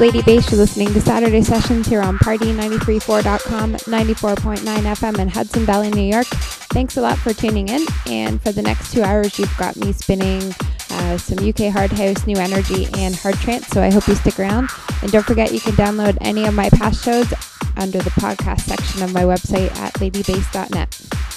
Lady Bass. You're listening to Saturday Sessions here on Party934.com, 94.9 FM in Hudson Valley, New York. Thanks a lot for tuning in. And for the next two hours, you've got me spinning uh, some UK hard house, new energy, and hard trance. So I hope you stick around. And don't forget, you can download any of my past shows under the podcast section of my website at ladybass.net.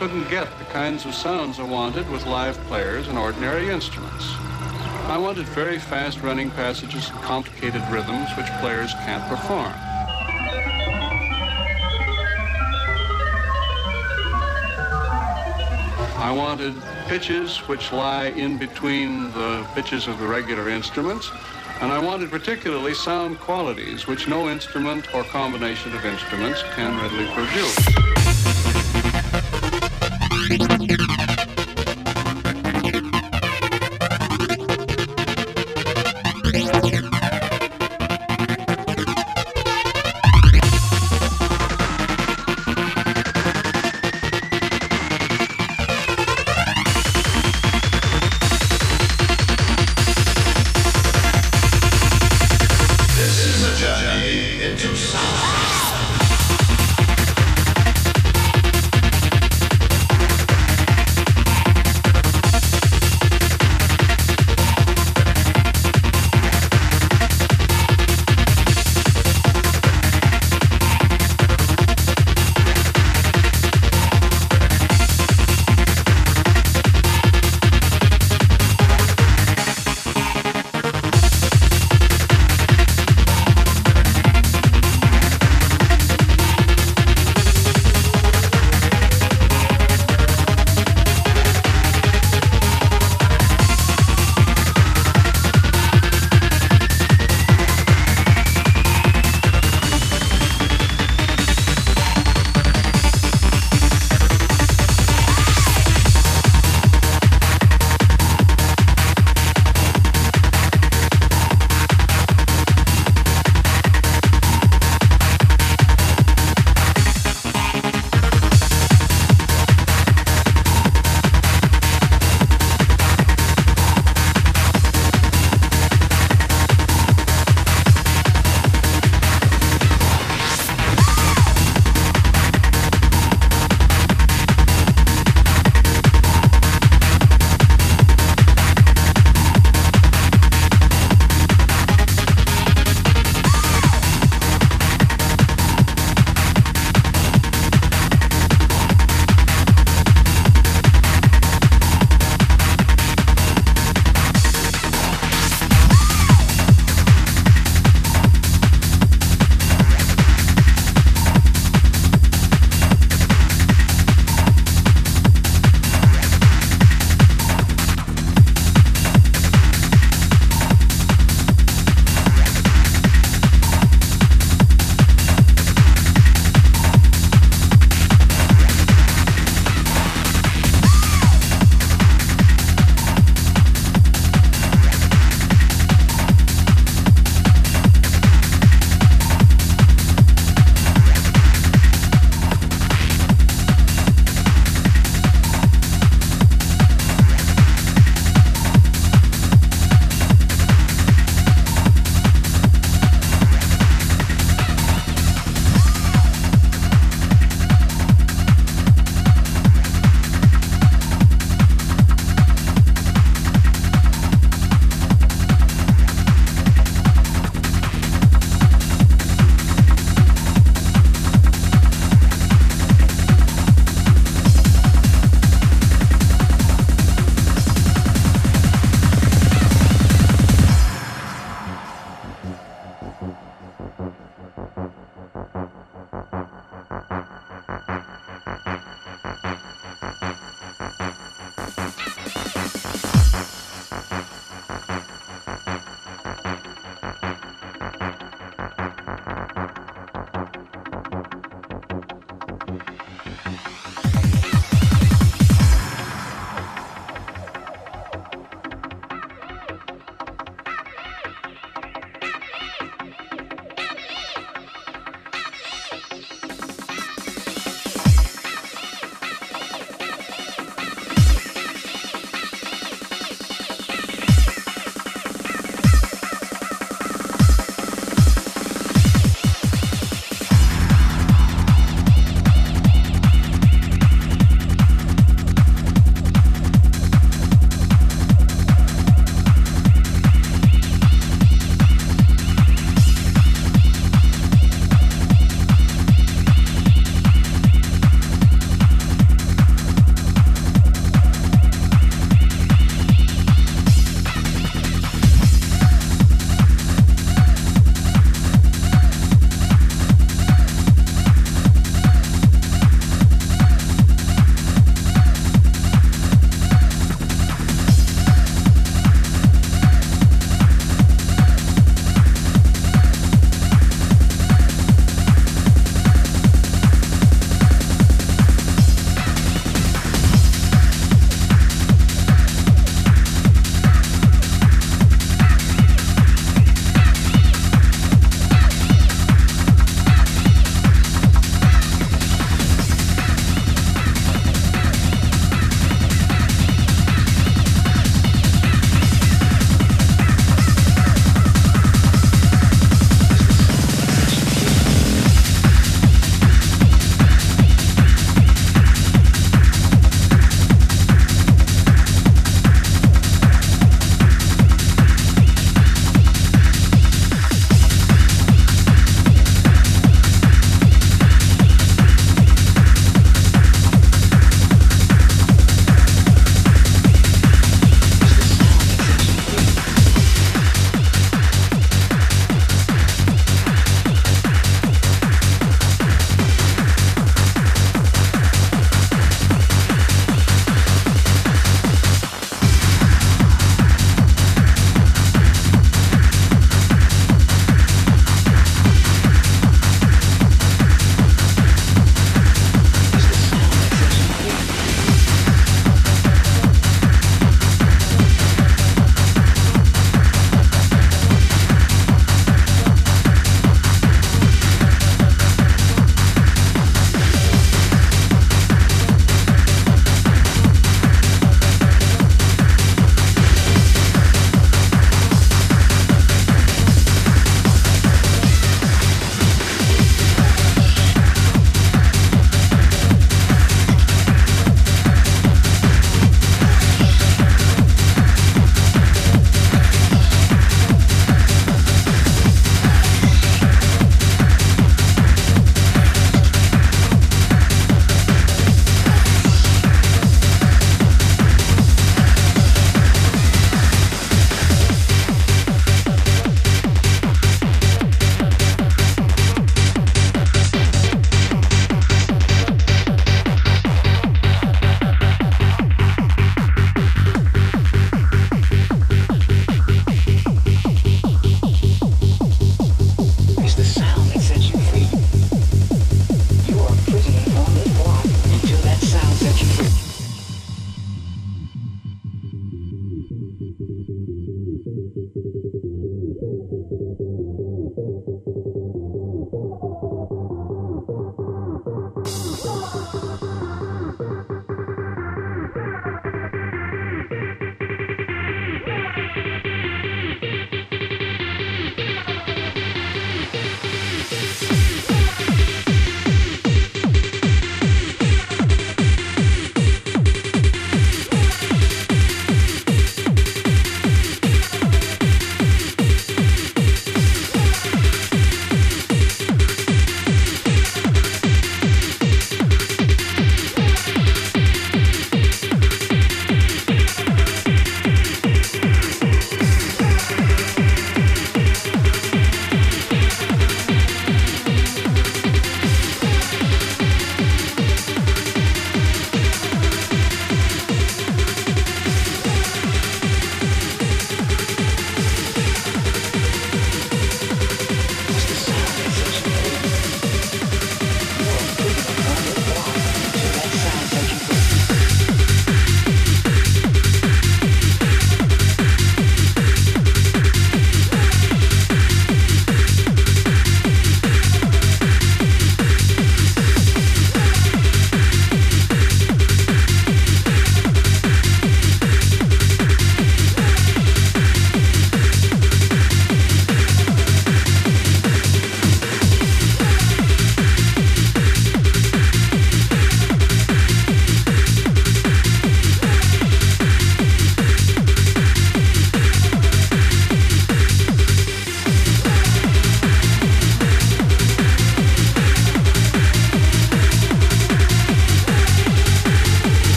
couldn't get the kinds of sounds I wanted with live players and ordinary instruments. I wanted very fast running passages and complicated rhythms which players can't perform. I wanted pitches which lie in between the pitches of the regular instruments, and I wanted particularly sound qualities which no instrument or combination of instruments can readily produce.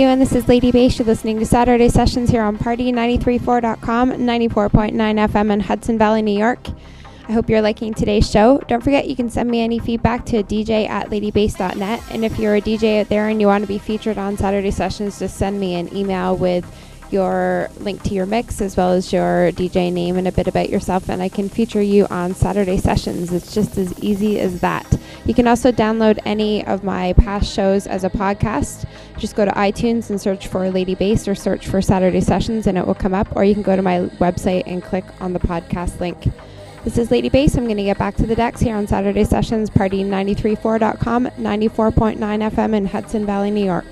Doing? This is Lady Bass. You're listening to Saturday Sessions here on Party934.com, 94.9 FM in Hudson Valley, New York. I hope you're liking today's show. Don't forget you can send me any feedback to dj at ladybass.net. And if you're a DJ out there and you want to be featured on Saturday Sessions, just send me an email with your link to your mix as well as your DJ name and a bit about yourself, and I can feature you on Saturday sessions. It's just as easy as that. You can also download any of my past shows as a podcast. Just go to iTunes and search for Lady Bass or search for Saturday Sessions, and it will come up, or you can go to my website and click on the podcast link. This is Lady Bass. I'm going to get back to the decks here on Saturday Sessions, party934.com, 94.9 FM in Hudson Valley, New York.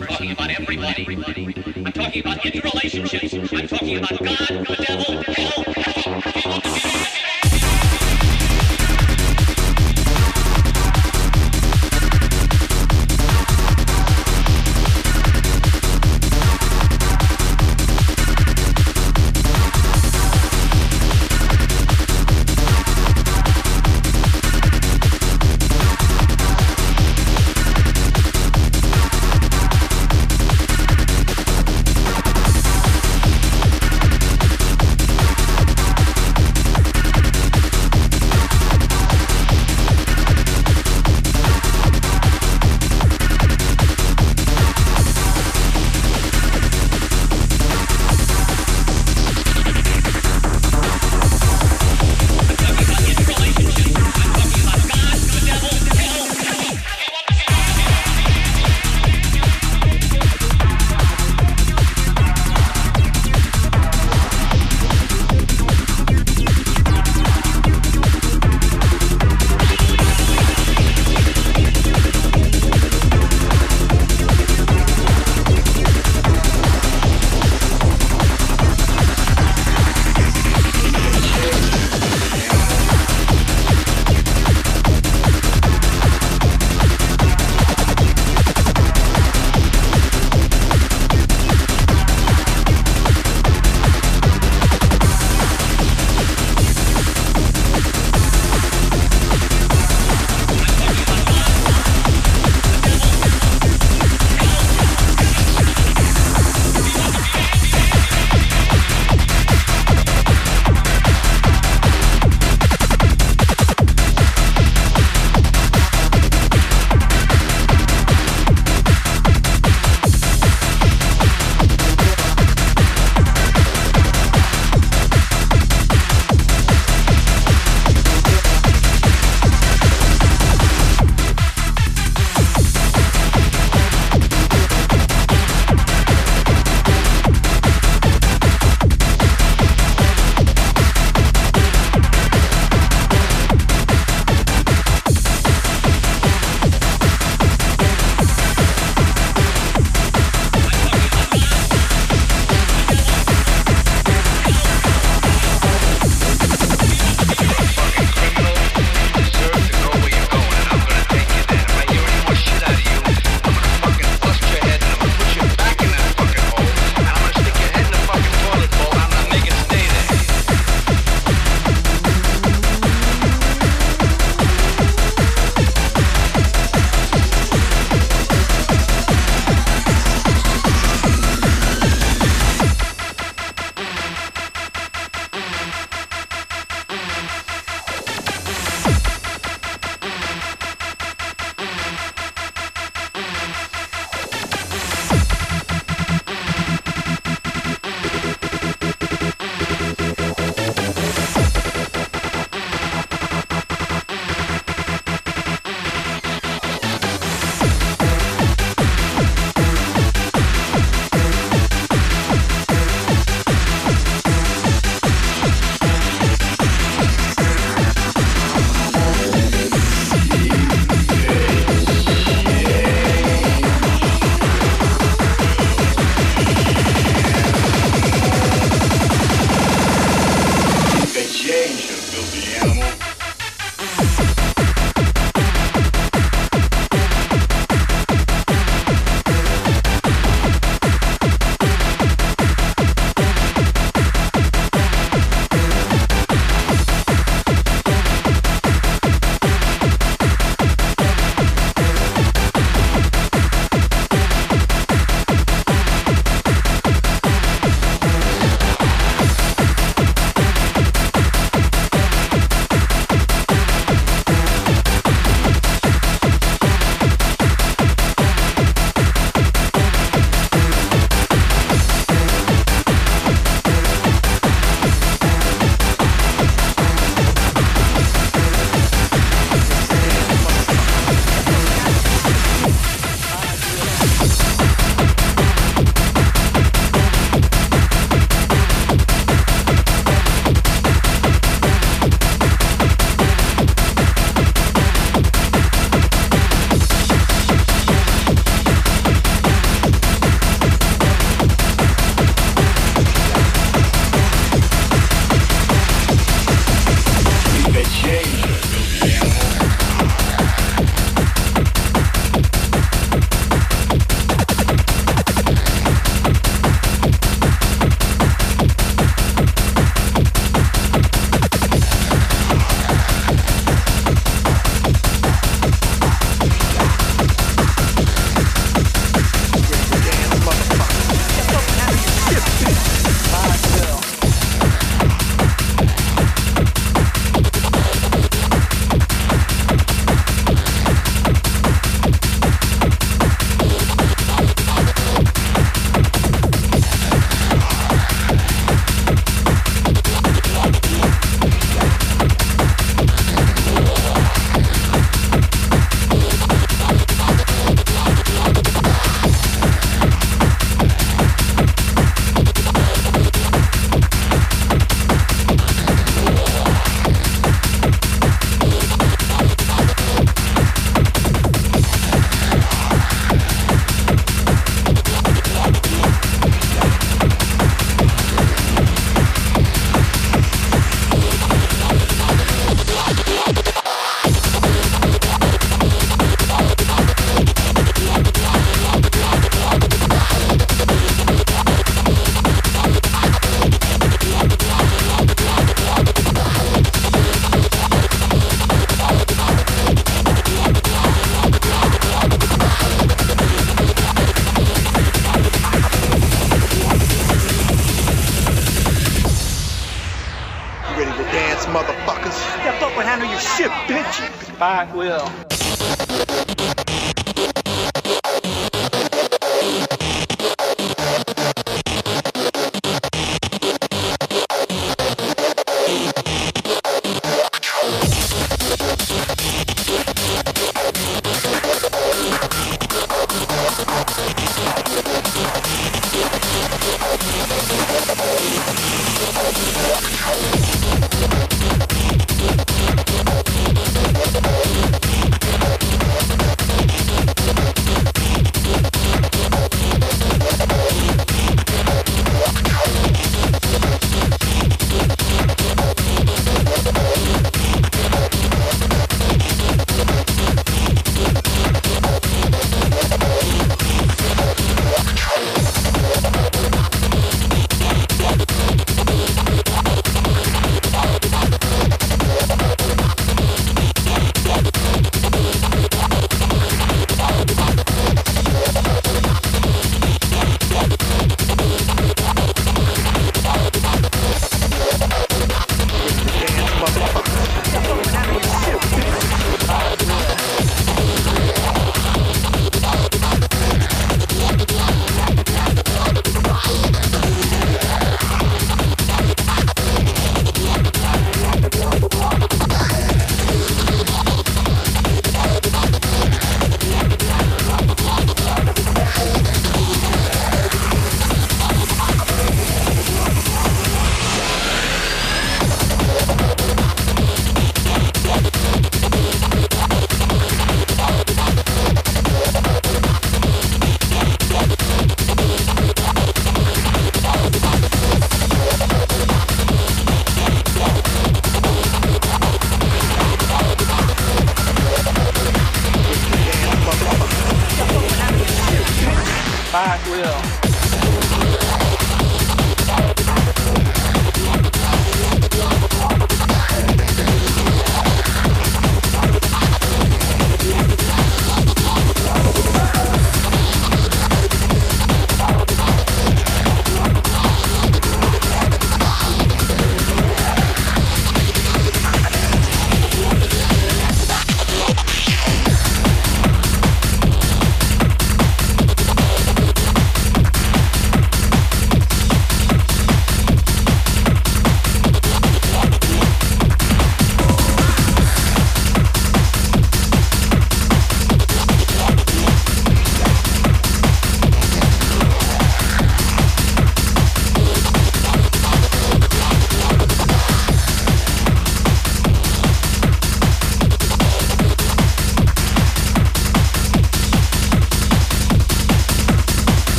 I'm talking about everybody. I'm talking about interrelationships. I'm talking about God, the devil,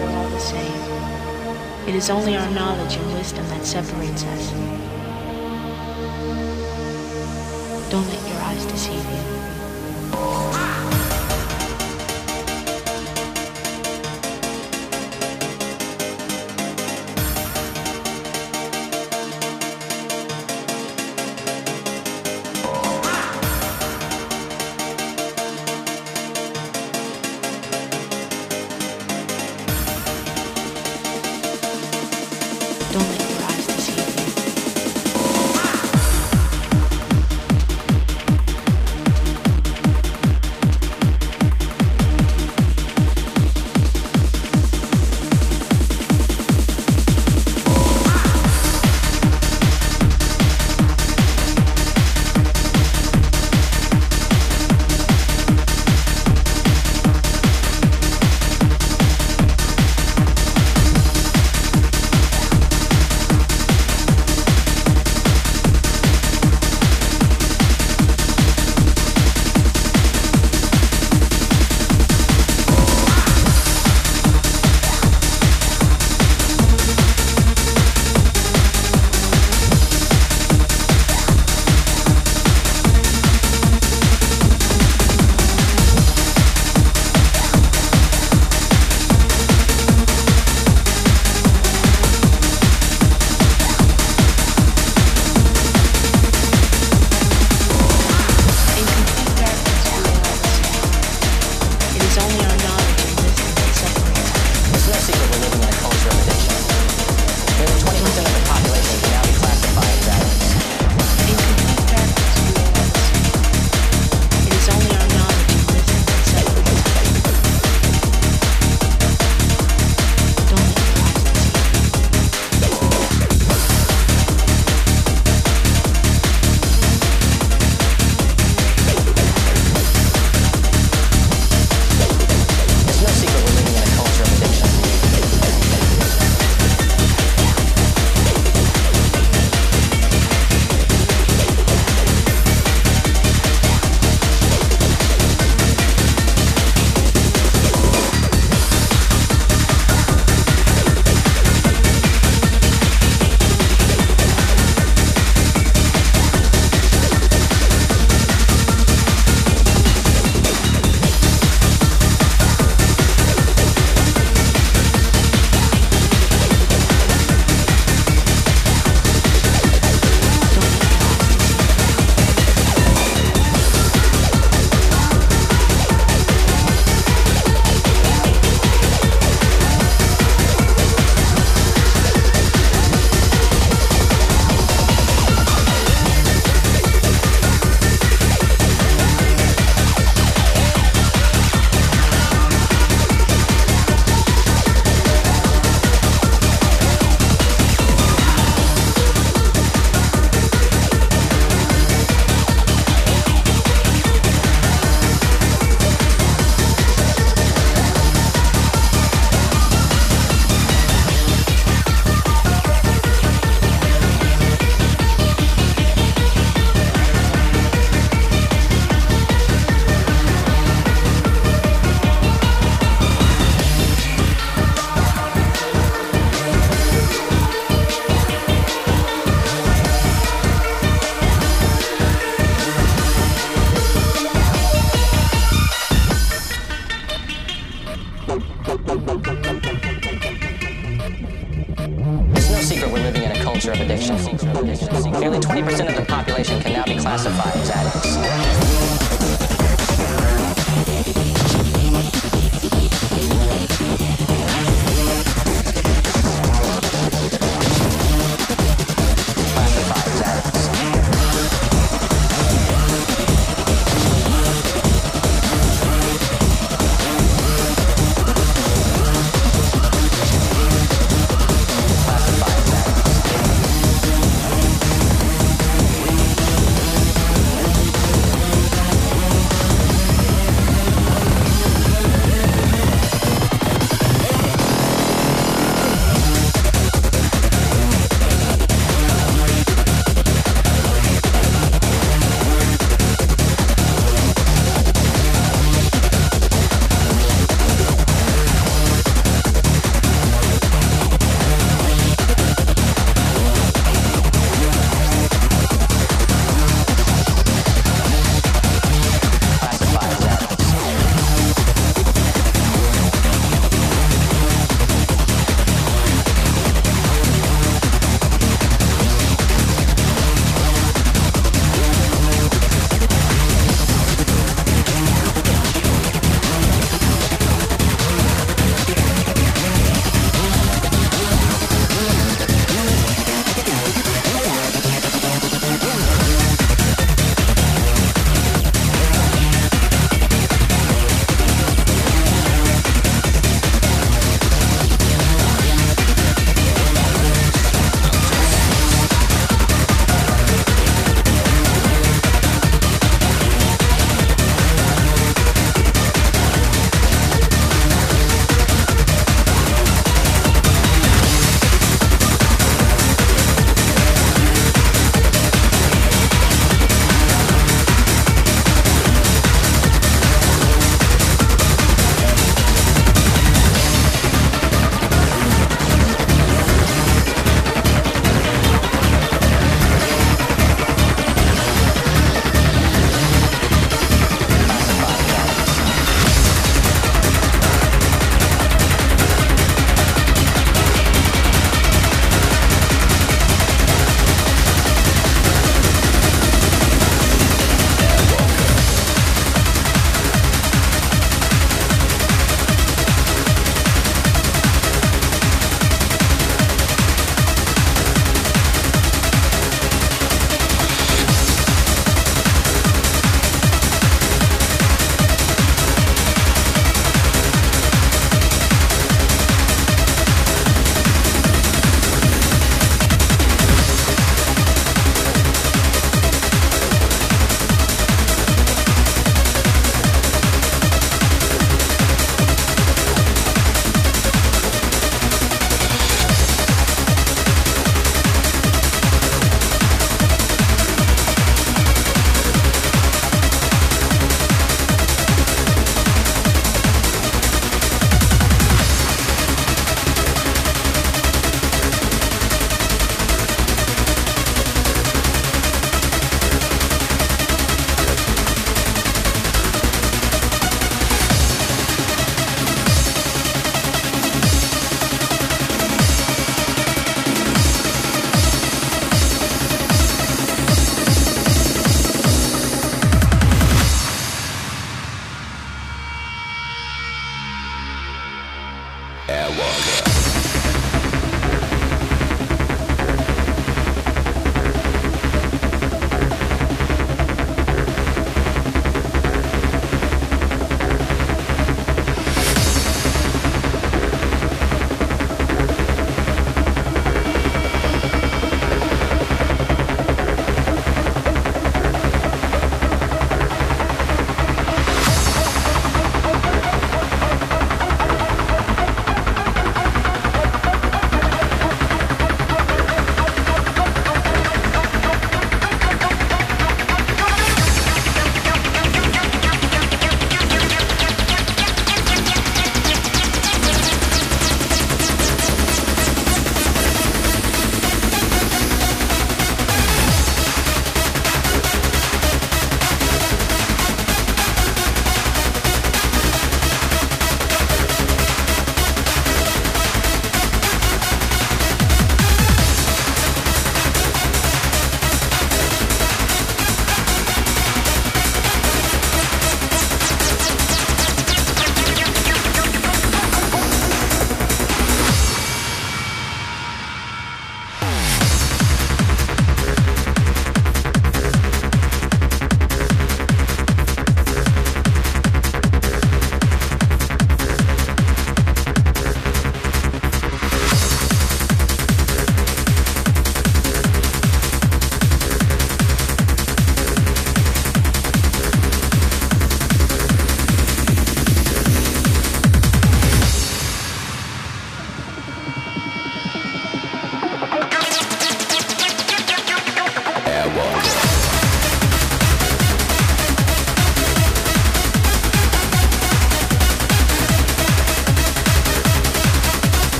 are all the same. It is only our knowledge and wisdom that separates us. Don't let your eyes deceive you.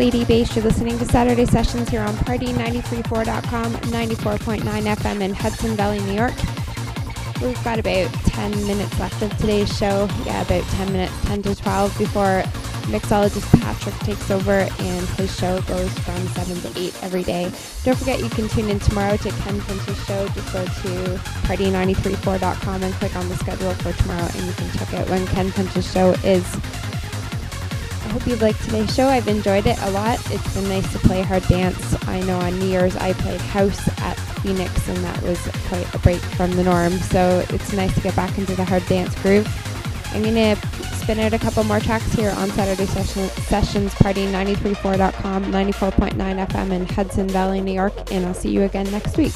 Lady Bass. You're listening to Saturday Sessions here on Party934.com, 94.9 FM in Hudson Valley, New York. We've got about 10 minutes left of today's show. Yeah, about 10 minutes, 10 to 12 before mixologist Patrick takes over and his show goes from 7 to 8 every day. Don't forget you can tune in tomorrow to Ken Finch's show. Just go to party934.com and click on the schedule for tomorrow and you can check out when Ken Finch's show is. I hope you liked today's show. I've enjoyed it a lot. It's been nice to play hard dance. I know on New Year's I played house at Phoenix and that was quite a break from the norm. So it's nice to get back into the hard dance groove. I'm going to spin out a couple more tracks here on Saturday session, Sessions Party 934.com, 94.9 FM in Hudson Valley, New York, and I'll see you again next week.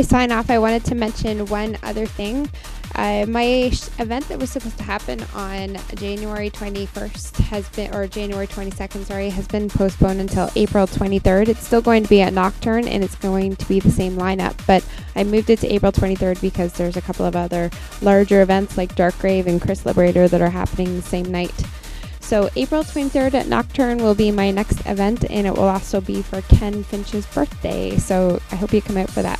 I sign off, I wanted to mention one other thing. Uh, my sh- event that was supposed to happen on January 21st has been, or January 22nd, sorry, has been postponed until April 23rd. It's still going to be at Nocturne and it's going to be the same lineup, but I moved it to April 23rd because there's a couple of other larger events like Dark Grave and Chris Liberator that are happening the same night. So April 23rd at Nocturne will be my next event, and it will also be for Ken Finch's birthday. So I hope you come out for that.